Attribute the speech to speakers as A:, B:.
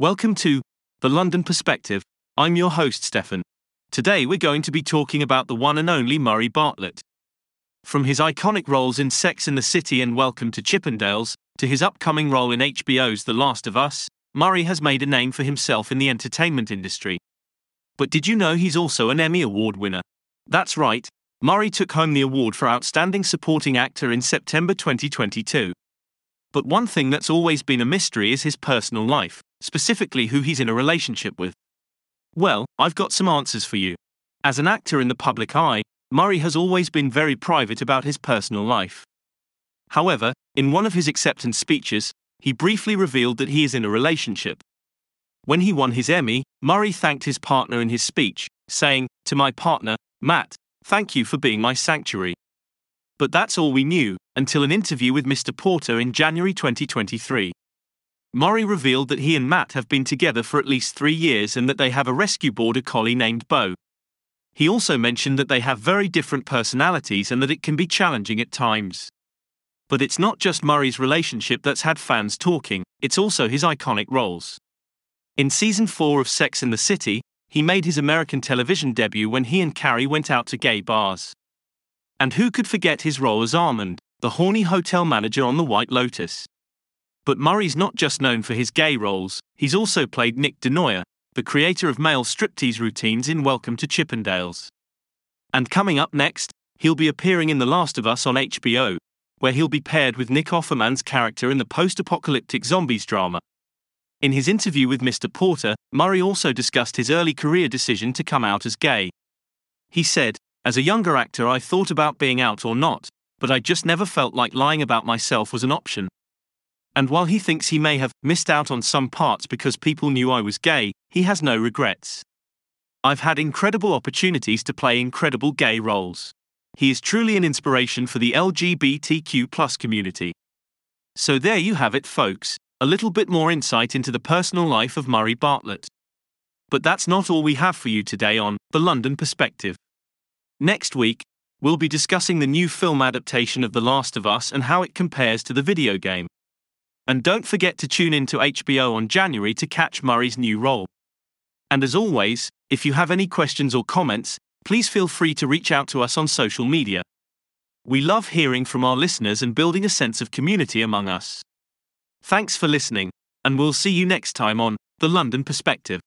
A: Welcome to The London Perspective. I'm your host, Stefan. Today we're going to be talking about the one and only Murray Bartlett. From his iconic roles in Sex and the City and Welcome to Chippendales, to his upcoming role in HBO's The Last of Us, Murray has made a name for himself in the entertainment industry. But did you know he's also an Emmy Award winner? That's right, Murray took home the award for Outstanding Supporting Actor in September 2022. But one thing that's always been a mystery is his personal life, specifically who he's in a relationship with. Well, I've got some answers for you. As an actor in the public eye, Murray has always been very private about his personal life. However, in one of his acceptance speeches, he briefly revealed that he is in a relationship. When he won his Emmy, Murray thanked his partner in his speech, saying, To my partner, Matt, thank you for being my sanctuary. But that's all we knew, until an interview with Mr. Porter in January 2023. Murray revealed that he and Matt have been together for at least three years and that they have a rescue border collie named Bo. He also mentioned that they have very different personalities and that it can be challenging at times. But it's not just Murray's relationship that's had fans talking, it's also his iconic roles. In season 4 of Sex and the City, he made his American television debut when he and Carrie went out to gay bars. And who could forget his role as Armand, the horny hotel manager on The White Lotus? But Murray's not just known for his gay roles, he's also played Nick De Noia, the creator of male striptease routines in Welcome to Chippendales. And coming up next, he'll be appearing in The Last of Us on HBO, where he'll be paired with Nick Offerman's character in the post apocalyptic zombies drama. In his interview with Mr. Porter, Murray also discussed his early career decision to come out as gay. He said, As a younger actor, I thought about being out or not, but I just never felt like lying about myself was an option. And while he thinks he may have missed out on some parts because people knew I was gay, he has no regrets. I've had incredible opportunities to play incredible gay roles. He is truly an inspiration for the LGBTQ community. So there you have it, folks a little bit more insight into the personal life of Murray Bartlett. But that's not all we have for you today on The London Perspective. Next week, we'll be discussing the new film adaptation of The Last of Us and how it compares to the video game. And don't forget to tune in to HBO on January to catch Murray's new role. And as always, if you have any questions or comments, please feel free to reach out to us on social media. We love hearing from our listeners and building a sense of community among us. Thanks for listening, and we'll see you next time on The London Perspective.